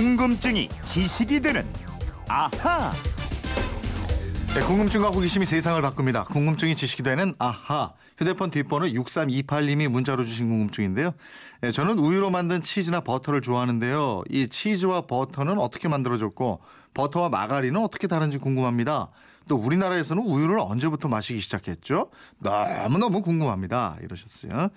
궁금증이 지식이 되는 아하. 네, 궁금증과 호기심이 세상을 바꿉니다. 궁금증이 지식이 되는 아하. 휴대폰 뒷번호 6328님이 문자로 주신 궁금증인데요. 네, 저는 우유로 만든 치즈나 버터를 좋아하는데요. 이 치즈와 버터는 어떻게 만들어졌고 버터와 마가린은 어떻게 다른지 궁금합니다. 또 우리나라에서는 우유를 언제부터 마시기 시작했죠? 너무너무 궁금합니다. 이러셨어요.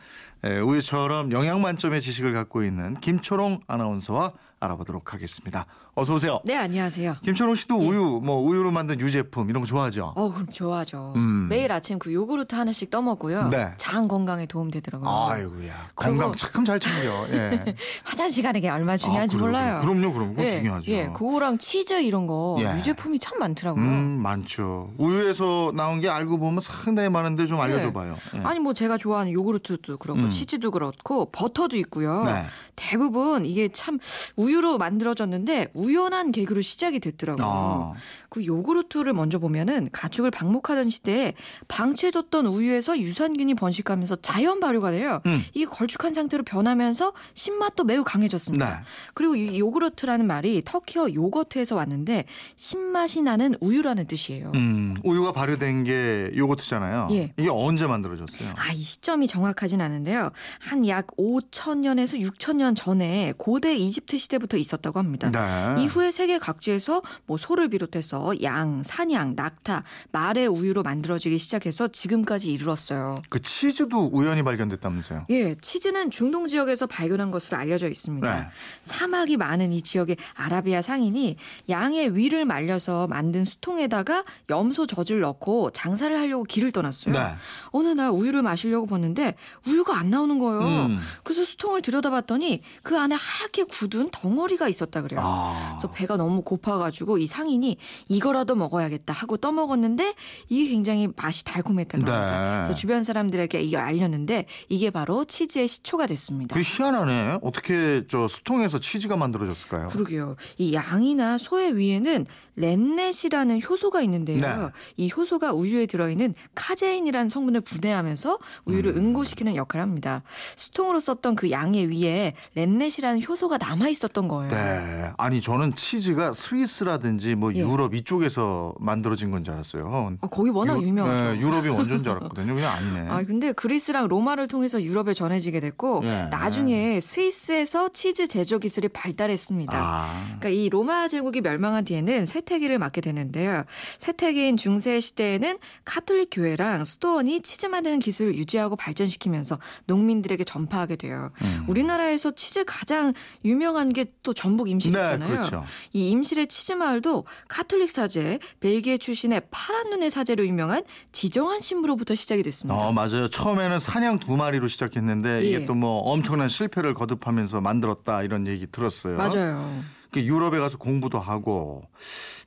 네, 우유처럼 영양 만점의 지식을 갖고 있는 김초롱 아나운서와 알아보도록 하겠습니다. 어서 오세요. 네, 안녕하세요. 김초롱 씨도 우유, 뭐 우유로 만든 유제품 이런 거 좋아하죠? 어, 그럼 좋아하죠. 음. 매일 아침 그 요구르트 하나씩 떠 먹고요. 네. 장 건강에 도움 되더라고요. 아이고야 건강 참 잘 챙겨. 예. 화장실 가는 게 얼마나 중요한지 아, 몰라요. 그럼요, 그럼 그거 예, 중요하죠. 예, 그거랑 치즈 이런 거 예. 유제품이 참 많더라고요. 음 많죠. 우유에서 나온 게 알고 보면 상당히 많은데 좀 알려줘봐요. 예. 아니 뭐 제가 좋아하는 요구르트도 그렇고 음. 치즈도 그렇고 버터도 있고요. 네. 대부분 이게 참 우유로 만들어졌는데 우연한 계기로 시작이 됐더라고요. 아. 그 요구르트를 먼저 보면은 가축을 방목하던 시대에 방치해뒀던 우유에서 유산균이 번식하면서 자연 발효가 돼요. 음. 이게 걸쭉한 상태로 변하면서 신맛도 매우 강해졌습니다. 네. 그리고 이 요구르트라는 말이 터키어 요거트에서 왔는데 신맛이 나는 우유라는 뜻이에요. 음, 우유가 발효된 게 요거트잖아요. 예. 이게 언제 만들어졌어요? 아, 이 시점이 정확하진 않은데요. 한 약 5천 년에서 6천 년 전에 고대 이집트 시대부터 있었다고 합니다. 네. 이후에 세계 각지에서 뭐 소를 비롯해서 양, 산양, 낙타, 말의 우유로 만들어지기 시작해서 지금까지 이르렀어요. 그 치즈도 우연히 발견됐다면서요? 예, 치즈는 중동 지역에서 발견한 것으로 알려져 있습니다. 네. 사막이 많은 이 지역의 아라비아 상인이 양의 위를 말려서 만든 수통에다가 염소 젖을 넣고 장사를 하려고 길을 떠났어요. 네. 어느 날 우유를 마시려고 봤는데 우유가 안 나오는 거예요. 음. 그래서 수통을 들여다봤더니 그 안에 하얗게 굳은 덩어리가 있었다 그래요. 아. 그래서 배가 너무 고파가지고 이 상인이 이거라도 먹어야겠다 하고 떠먹었는데 이게 굉장히 맛이 달콤했다고 합니다. 네. 그래서 주변 사람들에게 이걸 알렸는데 이게 바로 치즈의 시초가 됐습니다. 그 희한하네. 어떻게 저 수통에서 치즈가 만들어졌을까요? 그러게요. 이 양이나 소의 위에는 rennet이라는 효소가 있는 데요. 네. 이 효소가 우유에 들어있는 카제인이라는 성분을 분해하면서 우유를 음. 응고시키는 역할을 합니다. 수통으로 썼던 그 양의 위에 rennet이라는 효소가 남아 있었던 거예요. 네. 아니 저는 치즈가 스위스라든지 뭐 예. 유럽 이쪽에서 만들어진 건 줄 알았어요. 아, 거기 워낙 유- 유명하죠. 네, 유럽이 원조인 줄 알았거든요. 그냥 아니네. 아 근데 그리스랑 로마를 통해서 유럽에 전해지게 됐고 예. 나중에 스위스에서 치즈 제조 기술이 발달했습니다. 아. 그러니까 이 로마 제국이 멸망한 뒤에는 쇠퇴기를 맞게 되는데요. 쇠퇴기인 중세 시대에는 카톨릭 교회랑 수도원이 치즈 만드는 기술을 유지하고 발전시키면서 농민들에게 전파하게 돼요. 음. 우리나라에서 치즈 가장 유명한 게 또 전북 임실 네. 그렇죠. 이 임실의 치즈 마을도 카톨릭 사제, 벨기에 출신의 파란 눈의 사제로 유명한 지정환 신부로부터 시작이 됐습니다. 어, 맞아요. 처음에는 산양 두 마리로 시작했는데 예. 이게 또 뭐 엄청난 실패를 거듭하면서 만들었다 이런 얘기 들었어요. 맞아요. 그 유럽에 가서 공부도 하고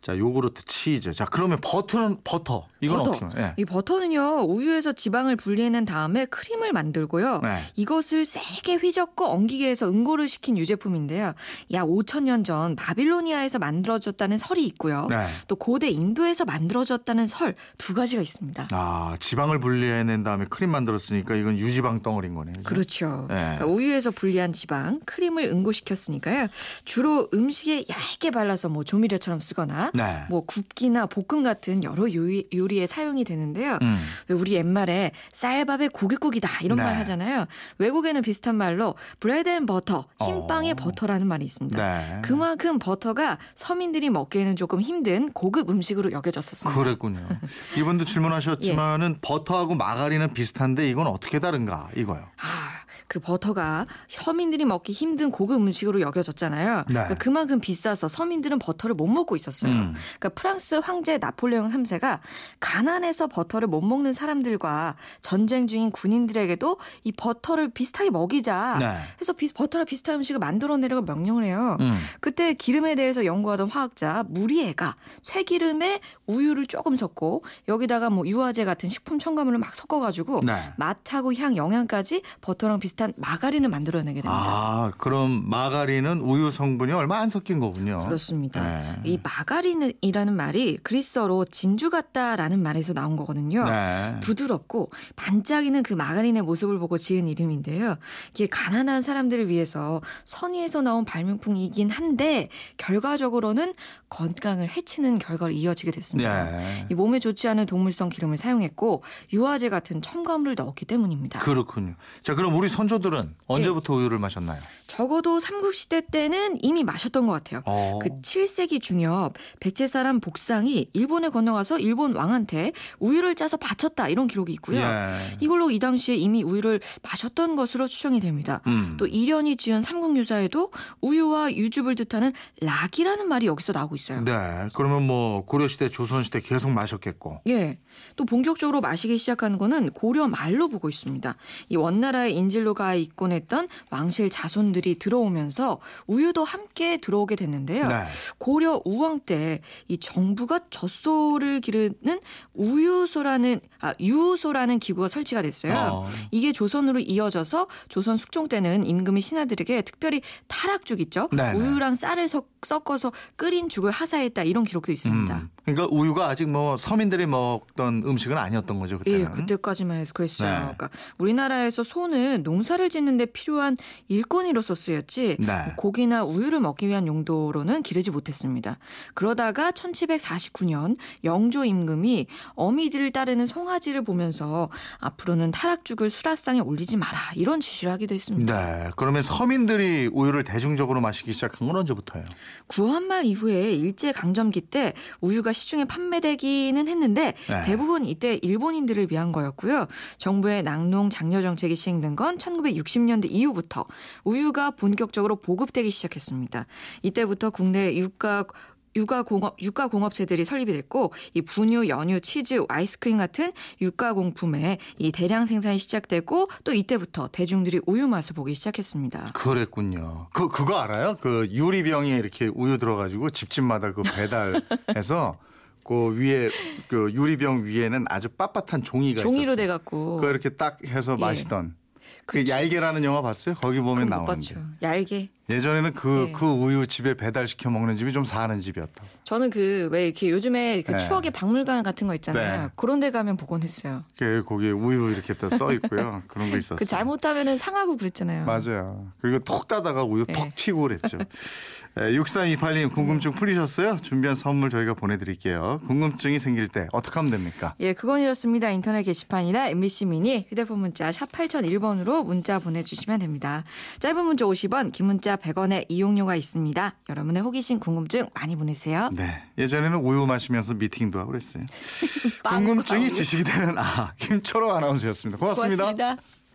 자 요구르트 치즈. 자 그러면 버터는 버터 이건 버터. 어떻게 예. 이 버터는요 우유에서 지방을 분리해낸 다음에 크림을 만들고요. 네. 이것을 세게 휘젓고 엉기게 해서 응고를 시킨 유제품인데요. 약 5천 년 전 바빌로니아에서 만들어졌다는 설이 있고요. 네. 또 고대 인도에서 만들어졌다는 설 두 가지가 있습니다. 아 지방을 분리해낸 다음에 크림 만들었으니까 이건 유지방 덩어리인 거네요. 그죠? 그렇죠. 네. 그러니까 우유에서 분리한 지방, 크림을 응고시켰으니까요. 주로 음식에 얇게 발라서 뭐 조미료처럼 쓰거나 네. 뭐 굽기나 볶음 같은 여러 요리, 요리에 사용이 되는데요. 음. 왜 우리 옛말에 쌀밥에 고깃국이다 이런 네. 말 하잖아요. 외국에는 비슷한 말로 bread and butter, 흰빵에 어. 버터라는 말이 있습니다. 네. 그만큼 버터가 서민들이 먹기에는 조금 힘든 고급 음식으로 여겨졌었습니다. 그랬군요. 이분도 질문하셨지만은 예. 버터하고 마가린은 비슷한데 이건 어떻게 다른가 이거요. 아, 그 버터가 서민들이 먹기 힘든 고급 음식으로 여겨졌잖아요. 네. 그러니까 그만큼 비싸서 서민들은 버터를 못 먹고 있었어요. 음. 그러니까 프랑스 황제 나폴레옹 3세가 가난해서 버터를 못 먹는 사람들과 전쟁 중인 군인들에게도 이 버터를 비슷하게 먹이자 네. 해서 비- 버터랑 비슷한 음식을 만들어내라고 명령을 해요. 음. 그때 기름에 대해서 연구하던 화학자 무리에가 쇠기름에 우유를 조금 섞고 여기다가 뭐 유화제 같은 식품 첨가물을 막 섞어가지고 네. 맛하고 향, 영양까지 버터랑 비슷하게 비슷한 마가린을 만들어내게 됩니다. 아, 그럼 마가린은 우유 성분이 얼마 안 섞인 거군요. 그렇습니다. 네. 이 마가린이라는 말이 그리스어로 진주 같다라는 말에서 나온 거거든요. 네. 부드럽고 반짝이는 그 마가린의 모습을 보고 지은 이름인데요. 이게 가난한 사람들을 위해서 선의에서 나온 발명품이긴 한데 결과적으로는 건강을 해치는 결과로 이어지게 됐습니다. 네. 이 몸에 좋지 않은 동물성 기름을 사용했고 유화제 같은 첨가물을 넣었기 때문입니다. 그렇군요. 자, 그럼 우리 선 조들은 언제부터 우유를 마셨나요? 적어도 삼국시대 때는 이미 마셨던 것 같아요. 어. 그 7세기 중엽 백제사람 복상이 일본에 건너가서 일본 왕한테 우유를 짜서 바쳤다 이런 기록이 있고요. 예. 이걸로 이 당시에 이미 우유를 마셨던 것으로 추정이 됩니다. 음. 또 이련이 지은 삼국유사에도 우유와 유즙을 뜻하는 락이라는 말이 여기서 나오고 있어요. 네. 그러면 뭐 고려시대, 조선시대 계속 마셨겠고. 예. 또 본격적으로 마시기 시작한 거는 고려 말로 보고 있습니다. 이 원나라의 인질로 가 있곤 했던 왕실 자손들이 들어오면서 우유도 함께 들어오게 됐는데요. 네. 고려 우왕 때 이 정부가 젖소를 기르는 우유소라는 아 유소라는 기구가 설치가 됐어요. 어. 이게 조선으로 이어져서 조선 숙종 때는 임금의 신하들에게 특별히 타락죽 있죠. 네네. 우유랑 쌀을 섞- 섞어서 끓인 죽을 하사했다 이런 기록도 있습니다. 음. 그러니까 우유가 아직 뭐 서민들이 먹던 음식은 아니었던 거죠, 그때는. 예, 그때까지만 해도 그랬어요. 네. 그러니까 우리나라에서 소는 농사를 짓는데 필요한 일꾼으로서 쓰였지 네. 고기나 우유를 먹기 위한 용도로는 기르지 못했습니다. 그러다가 1749년 영조 임금이 어미들을 따르는 송아지를 보면서 앞으로는 타락죽을 수라상에 올리지 마라 이런 지시를 하기도 했습니다. 네. 그러면 서민들이 우유를 대중적으로 마시기 시작한 건 언제부터예요? 구한말 이후에 일제 강점기 때 우유가 시중에 판매되기는 했는데 네. 대부분 이때 일본인들을 위한 거였고요. 정부의 낙농 장려 정책이 시행된 건 1960년대 이후부터 우유가 본격적으로 보급되기 시작했습니다. 이때부터 국내 유가 육아 공업 육가 공업체들이 설립이 됐고 이 분유, 연유, 치즈, 아이스크림 같은 육가 공품의 이 대량 생산이 시작되고 또 이때부터 대중들이 우유 맛을 보기 시작했습니다. 그랬군요. 그 그거 알아요? 그 유리병에 이렇게 우유 들어가지고 집집마다 그 배달해서 그 위에 그 유리병 위에는 아주 빳빳한 종이가 종이로 있었어요. 돼 갖고 그거 이렇게 딱 해서 예. 마시던. 그 그치. 얄개라는 영화 봤어요? 거기 보면 나오는데. 얇게. 예전에는 그, 예. 그 우유 집에 배달 시켜 먹는 집이 좀 사는 집이었다. 저는 그 왜 이렇게 요즘에 그 네. 추억의 박물관 같은 거 있잖아요. 네. 그런 데 가면 보곤 했어요. 그 거기에 우유 이렇게 또써 있고요. 그런 거 있었어요. 그 잘못하면은 상하고 그랬잖아요. 맞아요. 그리고 톡 따다가 우유 네. 톡 튀고 그랬죠. 6328님 궁금증 풀리셨어요? 준비한 선물 저희가 보내드릴게요. 궁금증이 생길 때 어떻게 하면 됩니까? 예, 그건 이렇습니다. 인터넷 게시판이나 MBC 미니 휴대폰 문자 샵 8001번 으로 문자 보내주시면 됩니다. 짧은 문자 50원, 긴 문자 100원의 이용료가 있습니다. 여러분의 호기심, 궁금증 많이 보내세요. 네. 예전에는 우유 마시면서 미팅도 하고 그랬어요. 궁금증이. 지식이 되는 아 김초롱 아나운서였습니다 고맙습니다. 고맙습니다.